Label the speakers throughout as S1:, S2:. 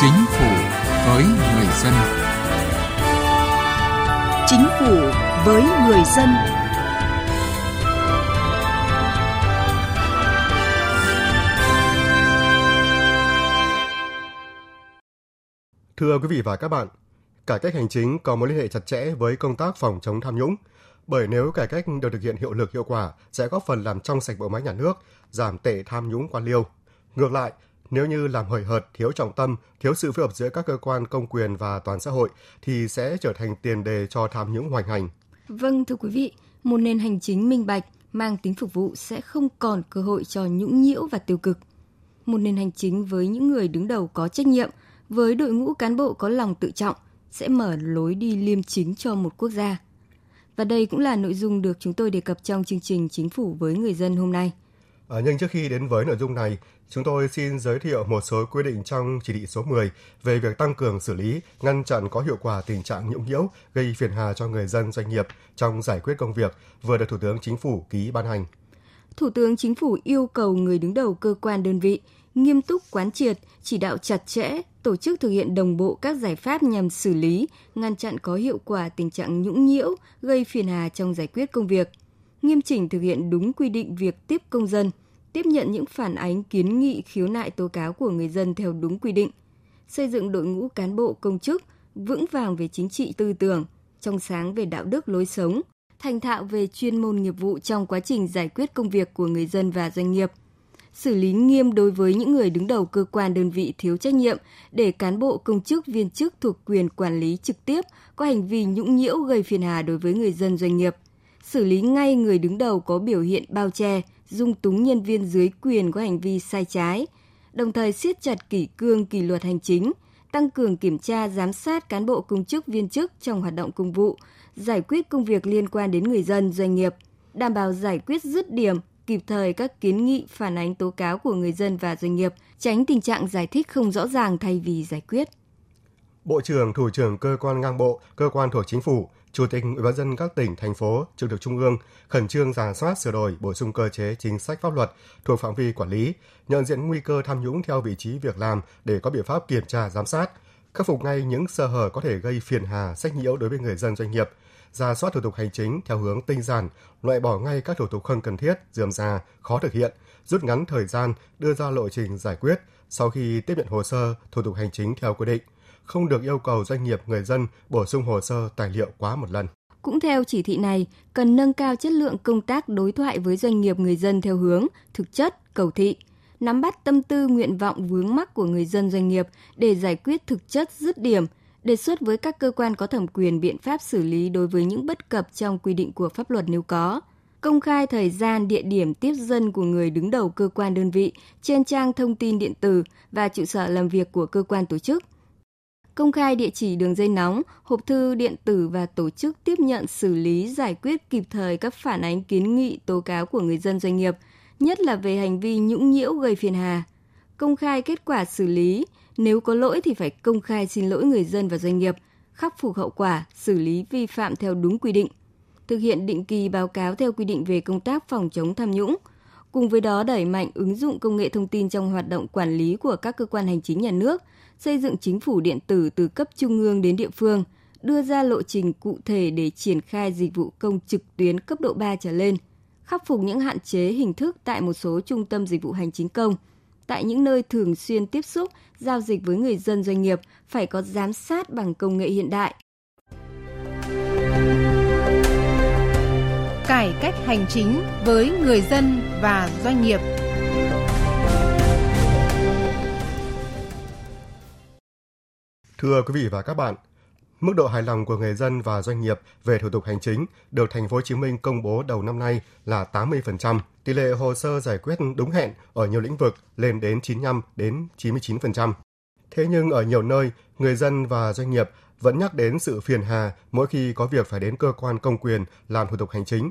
S1: Chính phủ với người dân.
S2: Chính phủ với người dân.
S3: Thưa quý vị và các bạn, cải cách hành chính có mối liên hệ chặt chẽ với công tác phòng chống tham nhũng, bởi nếu cải cách được thực hiện hiệu lực hiệu quả sẽ góp phần làm trong sạch bộ máy nhà nước, giảm tệ tham nhũng quan liêu. Ngược lại, nếu như làm hời hợt, thiếu trọng tâm, thiếu sự phối hợp giữa các cơ quan công quyền và toàn xã hội thì sẽ trở thành tiền đề cho tham nhũng hoành hành.
S4: Vâng thưa quý vị, một nền hành chính minh bạch mang tính phục vụ sẽ không còn cơ hội cho nhũng nhiễu và tiêu cực. Một nền hành chính với những người đứng đầu có trách nhiệm, với đội ngũ cán bộ có lòng tự trọng sẽ mở lối đi liêm chính cho một quốc gia. Và đây cũng là nội dung được chúng tôi đề cập trong chương trình Chính phủ với người dân hôm nay.
S3: À, nhưng trước khi đến với nội dung này, chúng tôi xin giới thiệu một số quy định trong chỉ thị số 10 về việc tăng cường xử lý, ngăn chặn có hiệu quả tình trạng nhũng nhiễu gây phiền hà cho người dân doanh nghiệp trong giải quyết công việc vừa được Thủ tướng Chính phủ ký ban hành.
S4: Thủ tướng Chính phủ yêu cầu người đứng đầu cơ quan đơn vị nghiêm túc quán triệt, chỉ đạo chặt chẽ, tổ chức thực hiện đồng bộ các giải pháp nhằm xử lý, ngăn chặn có hiệu quả tình trạng nhũng nhiễu, gây phiền hà trong giải quyết công việc, nghiêm chỉnh thực hiện đúng quy định việc tiếp công dân, tiếp nhận những phản ánh kiến nghị khiếu nại tố cáo của người dân theo đúng quy định, xây dựng đội ngũ cán bộ công chức vững vàng về chính trị tư tưởng, trong sáng về đạo đức lối sống, thành thạo về chuyên môn nghiệp vụ trong quá trình giải quyết công việc của người dân và doanh nghiệp – xử lý nghiêm đối với những người đứng đầu cơ quan đơn vị thiếu trách nhiệm để cán bộ công chức viên chức thuộc quyền quản lý trực tiếp có hành vi nhũng nhiễu gây phiền hà đối với người dân doanh nghiệp, xử lý ngay người đứng đầu có biểu hiện bao che, dung túng nhân viên dưới quyền có hành vi sai trái, đồng thời siết chặt kỷ cương kỷ luật hành chính, tăng cường kiểm tra giám sát cán bộ công chức viên chức trong hoạt động công vụ, giải quyết công việc liên quan đến người dân doanh nghiệp, đảm bảo giải quyết dứt điểm kịp thời các kiến nghị phản ánh tố cáo của người dân và doanh nghiệp, tránh tình trạng giải thích không rõ ràng thay vì giải quyết.
S3: Bộ trưởng, thủ trưởng cơ quan ngang bộ, cơ quan thuộc chính phủ, chủ tịch ủy ban dân các tỉnh, thành phố, trực thuộc trung ương khẩn trương giả soát sửa đổi, bổ sung cơ chế chính sách pháp luật thuộc phạm vi quản lý, nhận diện nguy cơ tham nhũng theo vị trí việc làm để có biện pháp kiểm tra giám sát, khắc phục ngay những sơ hở có thể gây phiền hà, sách nhiễu đối với người dân doanh nghiệp, ra soát thủ tục hành chính theo hướng tinh giản, loại bỏ ngay các thủ tục không cần thiết, dườm già, khó thực hiện, rút ngắn thời gian, đưa ra lộ trình giải quyết sau khi tiếp nhận hồ sơ, thủ tục hành chính theo quy định, không được yêu cầu doanh nghiệp người dân bổ sung hồ sơ tài liệu quá một lần.
S4: Cũng theo chỉ thị này, cần nâng cao chất lượng công tác đối thoại với doanh nghiệp người dân theo hướng thực chất, cầu thị, nắm bắt tâm tư nguyện vọng vướng mắc của người dân doanh nghiệp để giải quyết thực chất dứt điểm, đề xuất với các cơ quan có thẩm quyền biện pháp xử lý đối với những bất cập trong quy định của pháp luật nếu có công khai thời gian, địa điểm tiếp dân của người đứng đầu cơ quan đơn vị trên trang thông tin điện tử và trụ sở làm việc của cơ quan tổ chức. Công khai địa chỉ đường dây nóng, hộp thư điện tử và tổ chức tiếp nhận xử lý giải quyết kịp thời các phản ánh kiến nghị tố cáo của người dân doanh nghiệp, nhất là về hành vi nhũng nhiễu gây phiền hà. Công khai kết quả xử lý, nếu có lỗi thì phải công khai xin lỗi người dân và doanh nghiệp, khắc phục hậu quả, xử lý vi phạm theo đúng quy định, thực hiện định kỳ báo cáo theo quy định về công tác phòng chống tham nhũng. Cùng với đó đẩy mạnh ứng dụng công nghệ thông tin trong hoạt động quản lý của các cơ quan hành chính nhà nước, xây dựng chính phủ điện tử từ cấp trung ương đến địa phương, đưa ra lộ trình cụ thể để triển khai dịch vụ công trực tuyến cấp độ 3 trở lên, khắc phục những hạn chế hình thức tại một số trung tâm dịch vụ hành chính công – tại những nơi thường xuyên tiếp xúc, giao dịch với người dân doanh nghiệp phải có giám sát bằng công nghệ hiện đại.
S2: Cải cách hành chính với người dân và doanh nghiệp.
S3: Thưa quý vị và các bạn, Mức độ hài lòng của người dân và doanh nghiệp về thủ tục hành chính được thành phố Hồ Chí Minh công bố đầu năm nay là 80%. Tỷ lệ hồ sơ giải quyết đúng hẹn ở nhiều lĩnh vực lên đến 95 đến 99%. Thế nhưng ở nhiều nơi, người dân và doanh nghiệp vẫn nhắc đến sự phiền hà mỗi khi có việc phải đến cơ quan công quyền làm thủ tục hành chính.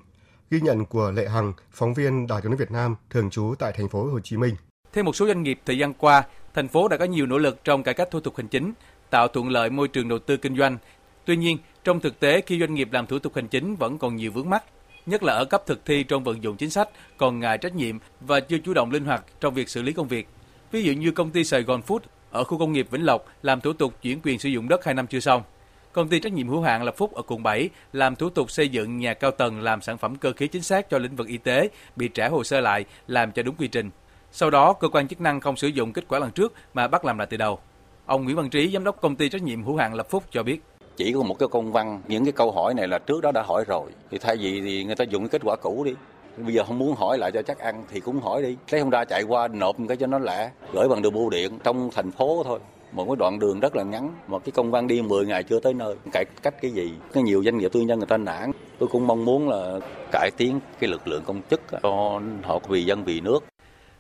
S3: Ghi nhận của Lệ Hằng, phóng viên Đài tiếng hình Việt Nam thường trú tại thành phố Hồ Chí Minh.
S5: Theo một số doanh nghiệp thời gian qua, thành phố đã có nhiều nỗ lực trong cải cách thủ tục hành chính, tạo thuận lợi môi trường đầu tư kinh doanh. Tuy nhiên, trong thực tế khi doanh nghiệp làm thủ tục hành chính vẫn còn nhiều vướng mắt, nhất là ở cấp thực thi trong vận dụng chính sách, còn ngại trách nhiệm và chưa chủ động linh hoạt trong việc xử lý công việc. Ví dụ như công ty Sài Gòn Food ở khu công nghiệp Vĩnh Lộc làm thủ tục chuyển quyền sử dụng đất 2 năm chưa xong. Công ty trách nhiệm hữu hạn Lập Phúc ở quận 7 làm thủ tục xây dựng nhà cao tầng làm sản phẩm cơ khí chính xác cho lĩnh vực y tế bị trả hồ sơ lại làm cho đúng quy trình. Sau đó, cơ quan chức năng không sử dụng kết quả lần trước mà bắt làm lại từ đầu. Ông Nguyễn Văn Trí, giám đốc công ty trách nhiệm hữu hạn Lập Phúc cho biết
S6: chỉ có một cái công văn những cái câu hỏi này là trước đó đã hỏi rồi thì thay vì thì người ta dùng cái kết quả cũ đi bây giờ không muốn hỏi lại cho chắc ăn thì cũng hỏi đi. Lấy không ra chạy qua nộp một cái cho nó lẹ gửi bằng đường bưu điện trong thành phố thôi. Một cái đoạn đường rất là ngắn một cái công văn đi 10 ngày chưa tới nơi. Cải cách cái gì? Có nhiều doanh nghiệp tư nhân người ta nản. Tôi cũng mong muốn là cải tiến cái lực lượng công chức cho họ vì dân vì nước.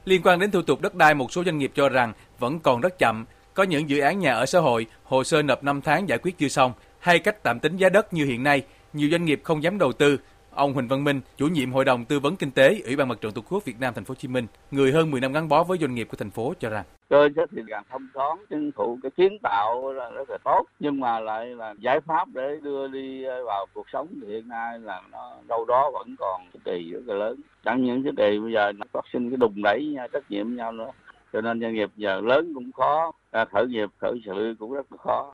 S5: Liên quan đến thủ tục đất đai, một số doanh nghiệp cho rằng vẫn còn rất chậm. Có những dự án nhà ở xã hội, hồ sơ nộp 5 tháng giải quyết chưa xong, hay cách tạm tính giá đất như hiện nay, nhiều doanh nghiệp không dám đầu tư. Ông Huỳnh Văn Minh, chủ nhiệm Hội đồng Tư vấn Kinh tế, Ủy ban Mặt trận Tổ quốc Việt Nam Thành phố Hồ Chí Minh, người hơn 10 năm gắn bó với doanh nghiệp của thành phố cho rằng.
S7: Cơ chế thì càng thông thoáng chính phủ cái kiến tạo là rất là tốt nhưng mà lại là giải pháp để đưa đi vào cuộc sống thì hiện nay là nó đâu đó vẫn còn cái kỳ rất là lớn. Chẳng những cái kỳ bây giờ nó phát sinh cái đùng đẩy trách nhiệm nhau nữa cho nên doanh nghiệp giờ lớn cũng khó à, khởi nghiệp khởi sự cũng rất là khó.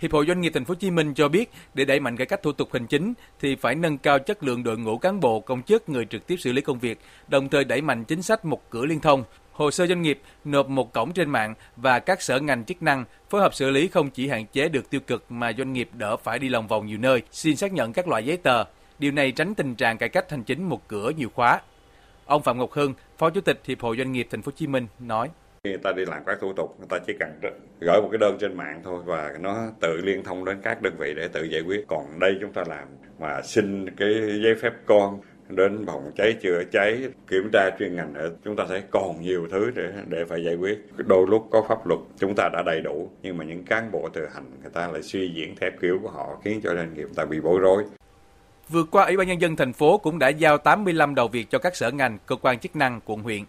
S5: Hiệp hội Doanh nghiệp Thành phố Hồ Chí Minh cho biết, để đẩy mạnh cải cách thủ tục hành chính thì phải nâng cao chất lượng đội ngũ cán bộ, công chức, người trực tiếp xử lý công việc, đồng thời đẩy mạnh chính sách một cửa liên thông, hồ sơ doanh nghiệp nộp một cổng trên mạng và các sở ngành chức năng phối hợp xử lý không chỉ hạn chế được tiêu cực mà doanh nghiệp đỡ phải đi lòng vòng nhiều nơi xin xác nhận các loại giấy tờ. Điều này tránh tình trạng cải cách hành chính một cửa nhiều khóa. Ông Phạm Ngọc Hưng, Phó Chủ tịch Hiệp hội Doanh nghiệp Thành phố Hồ Chí Minh nói:
S8: khi người ta đi làm các thủ tục người ta chỉ cần gửi một cái đơn trên mạng thôi và nó tự liên thông đến các đơn vị để tự giải quyết. Còn đây chúng ta làm mà xin cái giấy phép con đến phòng cháy chữa cháy kiểm tra chuyên ngành ở chúng ta thấy còn nhiều thứ để để phải giải quyết. Đôi lúc có pháp luật chúng ta đã đầy đủ nhưng mà những cán bộ thực hành người ta lại suy diễn theo kiểu của họ khiến cho doanh nghiệp ta bị bối rối.
S5: Vừa qua, Ủy ban Nhân dân thành phố cũng đã giao 85 đầu việc cho các sở ngành, cơ quan chức năng, quận huyện.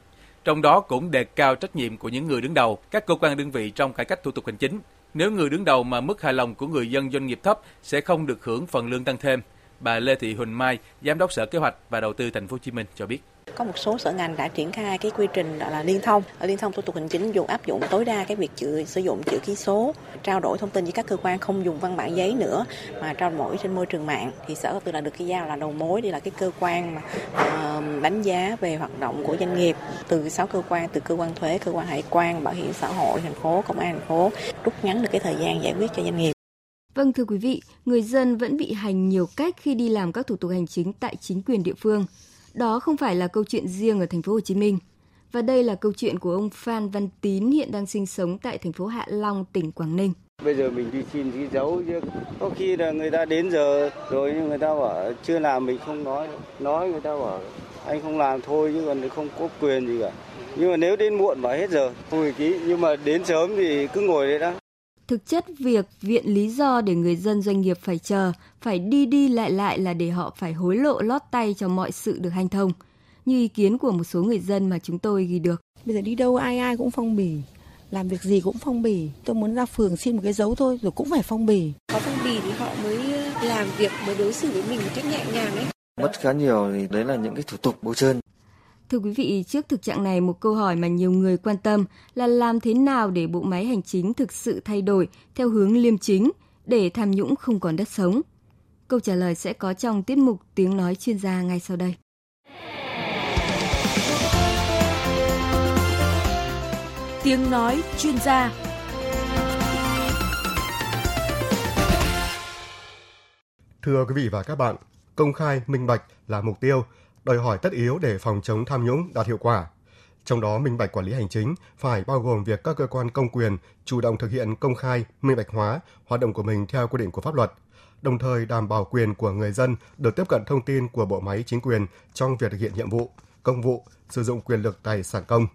S5: Trong đó cũng đề cao trách nhiệm của những người đứng đầu, các cơ quan đơn vị trong cải cách thủ tục hành chính. Nếu người đứng đầu mà mức hài lòng của người dân doanh nghiệp thấp sẽ không được hưởng phần lương tăng thêm. Bà Lê Thị Huỳnh Mai, Giám đốc Sở Kế hoạch và Đầu tư Thành phố Hồ Chí Minh cho biết
S9: có một số sở ngành đã triển khai cái quy trình là liên thông. Ở liên thông thủ tục hành chính dùng áp dụng tối đa cái việc chữ, sử dụng chữ ký số trao đổi thông tin với các cơ quan không dùng văn bản giấy nữa mà trao đổi trên môi trường mạng. Thì sở đầu là được cái giao là đầu mối đi là cái cơ quan mà uh, đánh giá về hoạt động của doanh nghiệp. Từ sáu cơ quan từ cơ quan thuế cơ quan hải quan bảo hiểm xã hội thành phố công an thành phố rút ngắn được cái thời gian giải quyết cho doanh nghiệp.
S4: Vâng thưa quý vị, người dân vẫn bị hành nhiều cách khi đi làm các thủ tục hành chính tại chính quyền địa phương. Đó không phải là câu chuyện riêng ở thành phố Hồ Chí Minh. Và đây là câu chuyện của ông Phan Văn Tín hiện đang sinh sống tại thành phố Hạ Long, tỉnh Quảng Ninh.
S10: Bây giờ mình đi xin ghi dấu chứ có khi là người ta đến giờ rồi nhưng người ta bảo chưa làm mình không nói. Nói người ta bảo anh không làm thôi chứ còn không có quyền gì cả. Nhưng mà nếu đến muộn mà hết giờ thôi ký nhưng mà đến sớm thì cứ ngồi đấy đó.
S4: Thực chất việc viện lý do để người dân doanh nghiệp phải chờ, phải đi đi lại lại là để họ phải hối lộ lót tay cho mọi sự được hanh thông. Như ý kiến của một số người dân mà chúng tôi ghi được.
S11: Bây giờ đi đâu ai ai cũng phong bì, làm việc gì cũng phong bì. Tôi muốn ra phường xin một cái dấu thôi rồi cũng phải phong bì.
S12: Có phong bì thì họ mới làm việc, mới đối xử với mình một cách nhẹ nhàng ấy.
S13: Mất khá nhiều thì đấy là những cái thủ tục bôi trơn.
S4: Thưa quý vị, trước thực trạng này, một câu hỏi mà nhiều người quan tâm là làm thế nào để bộ máy hành chính thực sự thay đổi theo hướng liêm chính để tham nhũng không còn đất sống? Câu trả lời sẽ có trong tiết mục Tiếng nói chuyên gia ngay sau đây.
S2: Tiếng nói chuyên gia
S3: Thưa quý vị và các bạn, công khai, minh bạch là mục tiêu đòi hỏi tất yếu để phòng chống tham nhũng đạt hiệu quả. Trong đó, minh bạch quản lý hành chính phải bao gồm việc các cơ quan công quyền chủ động thực hiện công khai, minh bạch hóa hoạt động của mình theo quy định của pháp luật, đồng thời đảm bảo quyền của người dân được tiếp cận thông tin của bộ máy chính quyền trong việc thực hiện nhiệm vụ, công vụ, sử dụng quyền lực tài sản công.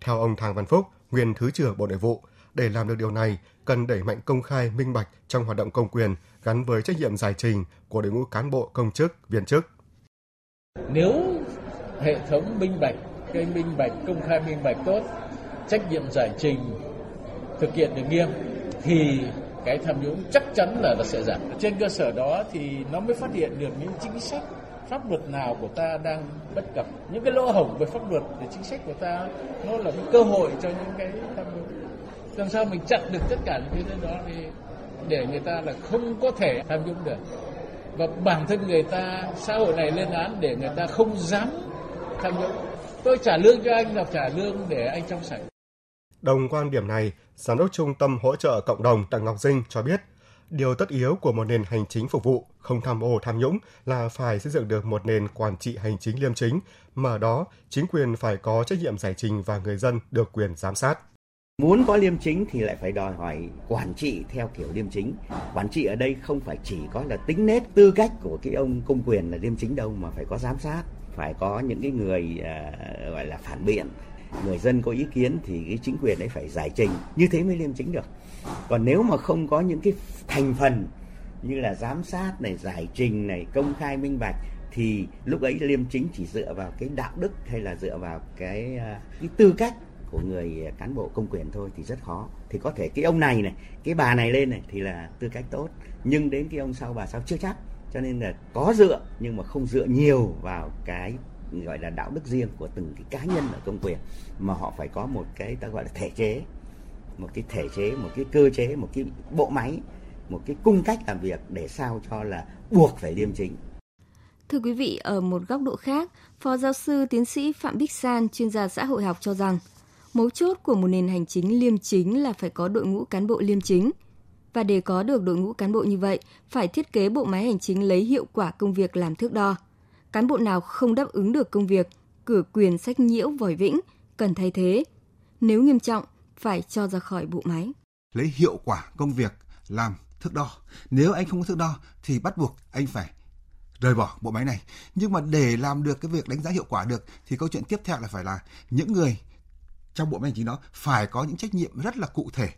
S3: Theo ông Thang Văn Phúc, nguyên Thứ trưởng Bộ Nội vụ, để làm được điều này, cần đẩy mạnh công khai minh bạch trong hoạt động công quyền gắn với trách nhiệm giải trình của đội ngũ cán bộ công chức, viên chức.
S14: Nếu hệ thống minh bạch, cái minh bạch, công khai minh bạch tốt, trách nhiệm giải trình thực hiện được nghiêm thì cái tham nhũng chắc chắn là nó sẽ giảm. Trên cơ sở đó thì nó mới phát hiện được những chính sách pháp luật nào của ta đang bất cập, những cái lỗ hổng về pháp luật về chính sách của ta nó là cái cơ hội cho những cái tham nhũng. làm sao mình chặn được tất cả những cái đó thì để người ta là không có thể tham nhũng được và bản thân người ta xã hội này lên án để người ta không dám tham nhũng tôi trả lương cho anh là trả lương để anh trong sạch
S3: Đồng quan điểm này, Giám đốc Trung tâm Hỗ trợ Cộng đồng Đặng Ngọc Dinh cho biết, điều tất yếu của một nền hành chính phục vụ không tham ô tham nhũng là phải xây dựng được một nền quản trị hành chính liêm chính, mà đó chính quyền phải có trách nhiệm giải trình và người dân được quyền giám sát.
S15: Muốn có liêm chính thì lại phải đòi hỏi quản trị theo kiểu liêm chính. Quản trị ở đây không phải chỉ có là tính nết tư cách của cái ông công quyền là liêm chính đâu mà phải có giám sát, phải có những cái người uh, gọi là phản biện, người dân có ý kiến thì cái chính quyền ấy phải giải trình như thế mới liêm chính được còn nếu mà không có những cái thành phần như là giám sát này giải trình này công khai minh bạch thì lúc ấy liêm chính chỉ dựa vào cái đạo đức hay là dựa vào cái à, cái tư cách của người cán bộ công quyền thôi thì rất khó. Thì có thể cái ông này này cái bà này lên này thì là tư cách tốt. Nhưng đến cái ông sau bà sau chưa chắc. Cho nên là có dựa nhưng mà không dựa nhiều vào cái gọi là đạo đức riêng của từng cái cá nhân ở công quyền. Mà họ phải có một cái ta gọi là thể chế. Một cái thể chế một cái cơ chế một cái bộ máy một cái cung cách làm việc để sao cho là buộc phải liêm chính.
S4: Thưa quý vị, ở một góc độ khác, Phó giáo sư tiến sĩ Phạm Bích San, chuyên gia xã hội học cho rằng, mấu chốt của một nền hành chính liêm chính là phải có đội ngũ cán bộ liêm chính. Và để có được đội ngũ cán bộ như vậy, phải thiết kế bộ máy hành chính lấy hiệu quả công việc làm thước đo cán bộ nào không đáp ứng được công việc, cửa quyền sách nhiễu vòi vĩnh, cần thay thế. Nếu nghiêm trọng, phải cho ra khỏi bộ máy.
S16: Lấy hiệu quả công việc làm thước đo. Nếu anh không có thước đo thì bắt buộc anh phải rời bỏ bộ máy này. Nhưng mà để làm được cái việc đánh giá hiệu quả được thì câu chuyện tiếp theo là phải là những người trong bộ máy hành chính đó phải có những trách nhiệm rất là cụ thể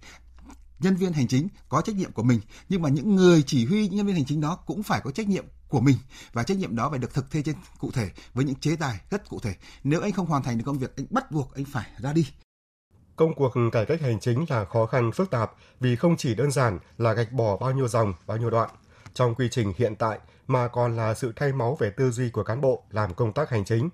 S16: nhân viên hành chính có trách nhiệm của mình nhưng mà những người chỉ huy nhân viên hành chính đó cũng phải có trách nhiệm của mình và trách nhiệm đó phải được thực thi trên cụ thể với những chế tài rất cụ thể. Nếu anh không hoàn thành được công việc, anh bắt buộc anh phải ra đi.
S3: Công cuộc cải cách hành chính là khó khăn phức tạp vì không chỉ đơn giản là gạch bỏ bao nhiêu dòng, bao nhiêu đoạn trong quy trình hiện tại mà còn là sự thay máu về tư duy của cán bộ làm công tác hành chính.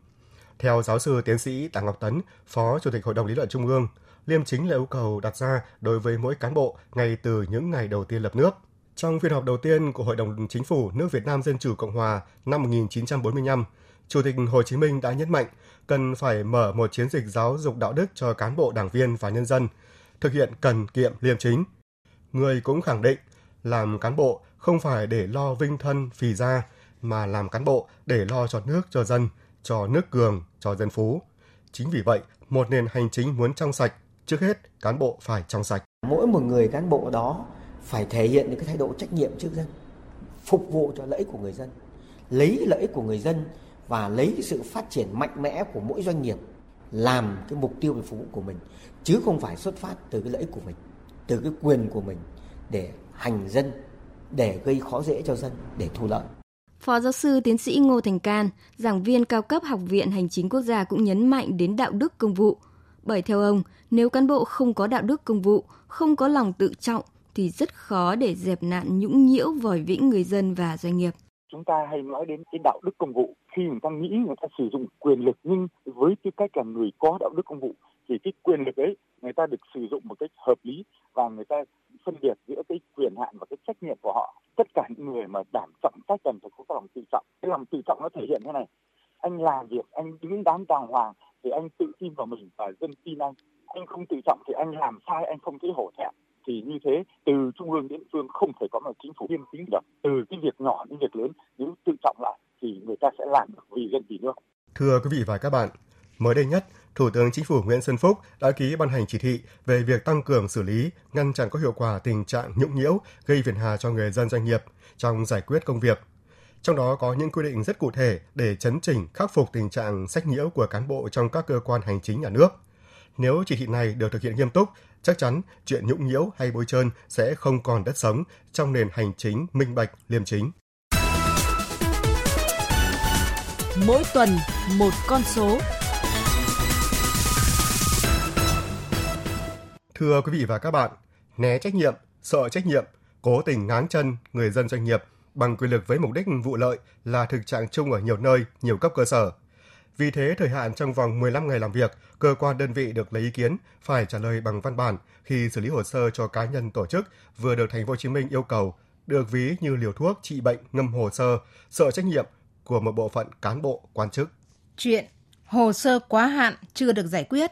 S3: Theo giáo sư tiến sĩ Tạ Ngọc Tấn, Phó Chủ tịch Hội đồng Lý luận Trung ương, liêm chính là yêu cầu đặt ra đối với mỗi cán bộ ngay từ những ngày đầu tiên lập nước – trong phiên họp đầu tiên của Hội đồng Chính phủ nước Việt Nam Dân Chủ Cộng Hòa năm 1945, Chủ tịch Hồ Chí Minh đã nhấn mạnh cần phải mở một chiến dịch giáo dục đạo đức cho cán bộ đảng viên và nhân dân, thực hiện cần kiệm liêm chính. Người cũng khẳng định làm cán bộ không phải để lo vinh thân phì gia, mà làm cán bộ để lo cho nước cho dân, cho nước cường, cho dân phú. Chính vì vậy, một nền hành chính muốn trong sạch, trước hết cán bộ phải trong sạch.
S17: Mỗi một người cán bộ đó phải thể hiện được cái thái độ trách nhiệm trước dân phục vụ cho lợi ích của người dân lấy lợi ích của người dân và lấy sự phát triển mạnh mẽ của mỗi doanh nghiệp làm cái mục tiêu về phục vụ của mình chứ không phải xuất phát từ cái lợi ích của mình từ cái quyền của mình để hành dân để gây khó dễ cho dân để thu lợi
S4: Phó giáo sư tiến sĩ Ngô Thành Can, giảng viên cao cấp Học viện Hành chính Quốc gia cũng nhấn mạnh đến đạo đức công vụ. Bởi theo ông, nếu cán bộ không có đạo đức công vụ, không có lòng tự trọng, thì rất khó để dẹp nạn nhũng nhiễu vòi vĩnh người dân và doanh nghiệp.
S18: Chúng ta hay nói đến cái đạo đức công vụ khi người ta nghĩ người ta sử dụng quyền lực nhưng với tư cách là người có đạo đức công vụ thì cái quyền lực ấy người ta được sử dụng một cách hợp lý và người ta phân biệt giữa cái quyền hạn và cái trách nhiệm của họ. Tất cả những người mà đảm trọng trách cần phải có lòng tự trọng. Cái lòng tự trọng nó thể hiện thế này. Anh làm việc, anh đứng đắn đàng hoàng thì anh tự tin vào mình và dân tin anh. Anh không tự trọng thì anh làm sai, anh không thấy hổ thẹn thì như thế từ trung ương đến địa phương không thể có một chính phủ liêm chính được từ cái việc nhỏ đến việc lớn nếu tự trọng lại thì người ta sẽ làm được vì dân vì nước
S3: thưa quý vị và các bạn mới đây nhất Thủ tướng Chính phủ Nguyễn Xuân Phúc đã ký ban hành chỉ thị về việc tăng cường xử lý, ngăn chặn có hiệu quả tình trạng nhũng nhiễu gây phiền hà cho người dân doanh nghiệp trong giải quyết công việc. Trong đó có những quy định rất cụ thể để chấn chỉnh khắc phục tình trạng sách nhiễu của cán bộ trong các cơ quan hành chính nhà nước. Nếu chỉ thị này được thực hiện nghiêm túc, chắc chắn chuyện nhũng nhiễu hay bôi trơn sẽ không còn đất sống trong nền hành chính minh bạch liêm chính.
S2: Mỗi tuần một con số.
S3: Thưa quý vị và các bạn, né trách nhiệm, sợ trách nhiệm, cố tình ngáng chân người dân doanh nghiệp bằng quyền lực với mục đích vụ lợi là thực trạng chung ở nhiều nơi, nhiều cấp cơ sở. Vì thế, thời hạn trong vòng 15 ngày làm việc, cơ quan đơn vị được lấy ý kiến phải trả lời bằng văn bản khi xử lý hồ sơ cho cá nhân tổ chức vừa được Thành phố Hồ Chí Minh yêu cầu được ví như liều thuốc trị bệnh ngâm hồ sơ, sợ trách nhiệm của một bộ phận cán bộ quan chức.
S2: Chuyện hồ sơ quá hạn chưa được giải quyết,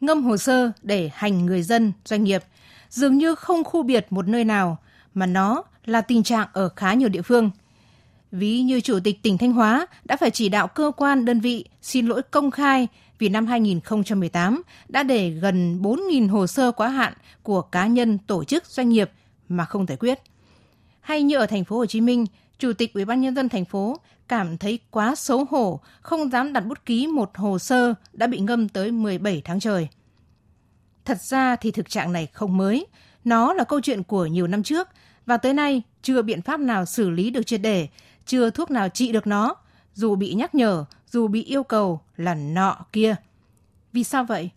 S2: ngâm hồ sơ để hành người dân, doanh nghiệp dường như không khu biệt một nơi nào mà nó là tình trạng ở khá nhiều địa phương. Ví như Chủ tịch tỉnh Thanh Hóa đã phải chỉ đạo cơ quan đơn vị xin lỗi công khai vì năm 2018 đã để gần 4.000 hồ sơ quá hạn của cá nhân, tổ chức, doanh nghiệp mà không giải quyết. Hay như ở thành phố Hồ Chí Minh, Chủ tịch Ủy ban nhân dân thành phố cảm thấy quá xấu hổ, không dám đặt bút ký một hồ sơ đã bị ngâm tới 17 tháng trời. Thật ra thì thực trạng này không mới, nó là câu chuyện của nhiều năm trước và tới nay chưa biện pháp nào xử lý được triệt để, chưa thuốc nào trị được nó, dù bị nhắc nhở, dù bị yêu cầu là nọ kia. Vì sao vậy?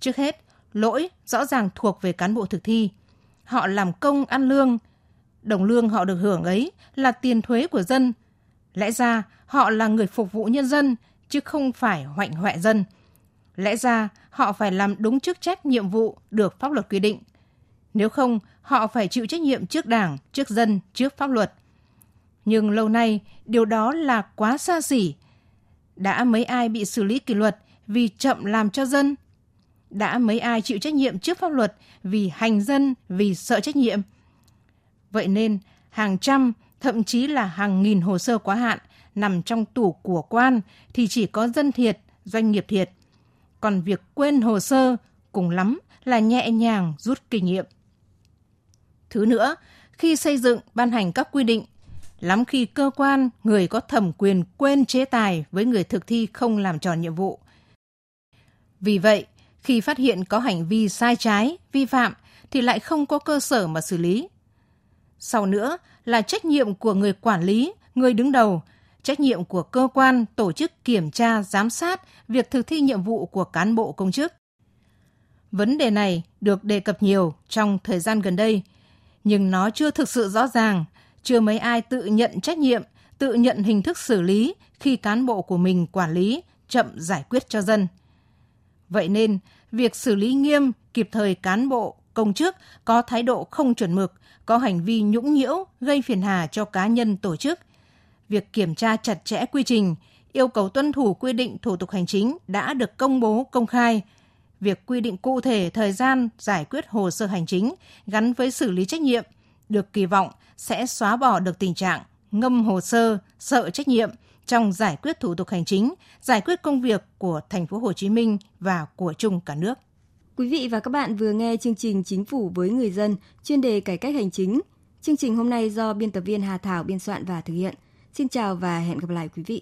S2: Trước hết, lỗi rõ ràng thuộc về cán bộ thực thi. Họ làm công ăn lương, đồng lương họ được hưởng ấy là tiền thuế của dân. Lẽ ra họ là người phục vụ nhân dân chứ không phải hoạnh hoẹ dân. Lẽ ra họ phải làm đúng chức trách nhiệm vụ được pháp luật quy định. Nếu không, họ phải chịu trách nhiệm trước Đảng, trước dân, trước pháp luật. Nhưng lâu nay, điều đó là quá xa xỉ. Đã mấy ai bị xử lý kỷ luật vì chậm làm cho dân? Đã mấy ai chịu trách nhiệm trước pháp luật vì hành dân, vì sợ trách nhiệm? Vậy nên, hàng trăm, thậm chí là hàng nghìn hồ sơ quá hạn nằm trong tủ của quan thì chỉ có dân thiệt, doanh nghiệp thiệt. Còn việc quên hồ sơ cùng lắm là nhẹ nhàng rút kinh nghiệm. Thứ nữa, khi xây dựng ban hành các quy định, lắm khi cơ quan, người có thẩm quyền quên chế tài với người thực thi không làm tròn nhiệm vụ. Vì vậy, khi phát hiện có hành vi sai trái, vi phạm thì lại không có cơ sở mà xử lý. Sau nữa là trách nhiệm của người quản lý, người đứng đầu, trách nhiệm của cơ quan, tổ chức kiểm tra, giám sát việc thực thi nhiệm vụ của cán bộ công chức. Vấn đề này được đề cập nhiều trong thời gian gần đây, nhưng nó chưa thực sự rõ ràng, chưa mấy ai tự nhận trách nhiệm, tự nhận hình thức xử lý khi cán bộ của mình quản lý chậm giải quyết cho dân. Vậy nên, việc xử lý nghiêm, kịp thời cán bộ, công chức có thái độ không chuẩn mực, có hành vi nhũng nhiễu, gây phiền hà cho cá nhân tổ chức. Việc kiểm tra chặt chẽ quy trình, yêu cầu tuân thủ quy định thủ tục hành chính đã được công bố công khai. Việc quy định cụ thể thời gian giải quyết hồ sơ hành chính gắn với xử lý trách nhiệm được kỳ vọng sẽ xóa bỏ được tình trạng ngâm hồ sơ, sợ trách nhiệm trong giải quyết thủ tục hành chính, giải quyết công việc của thành phố Hồ Chí Minh và của chung cả nước.
S4: Quý vị và các bạn vừa nghe chương trình Chính phủ với người dân chuyên đề cải cách hành chính. Chương trình hôm nay do biên tập viên Hà Thảo biên soạn và thực hiện. Xin chào và hẹn gặp lại quý vị.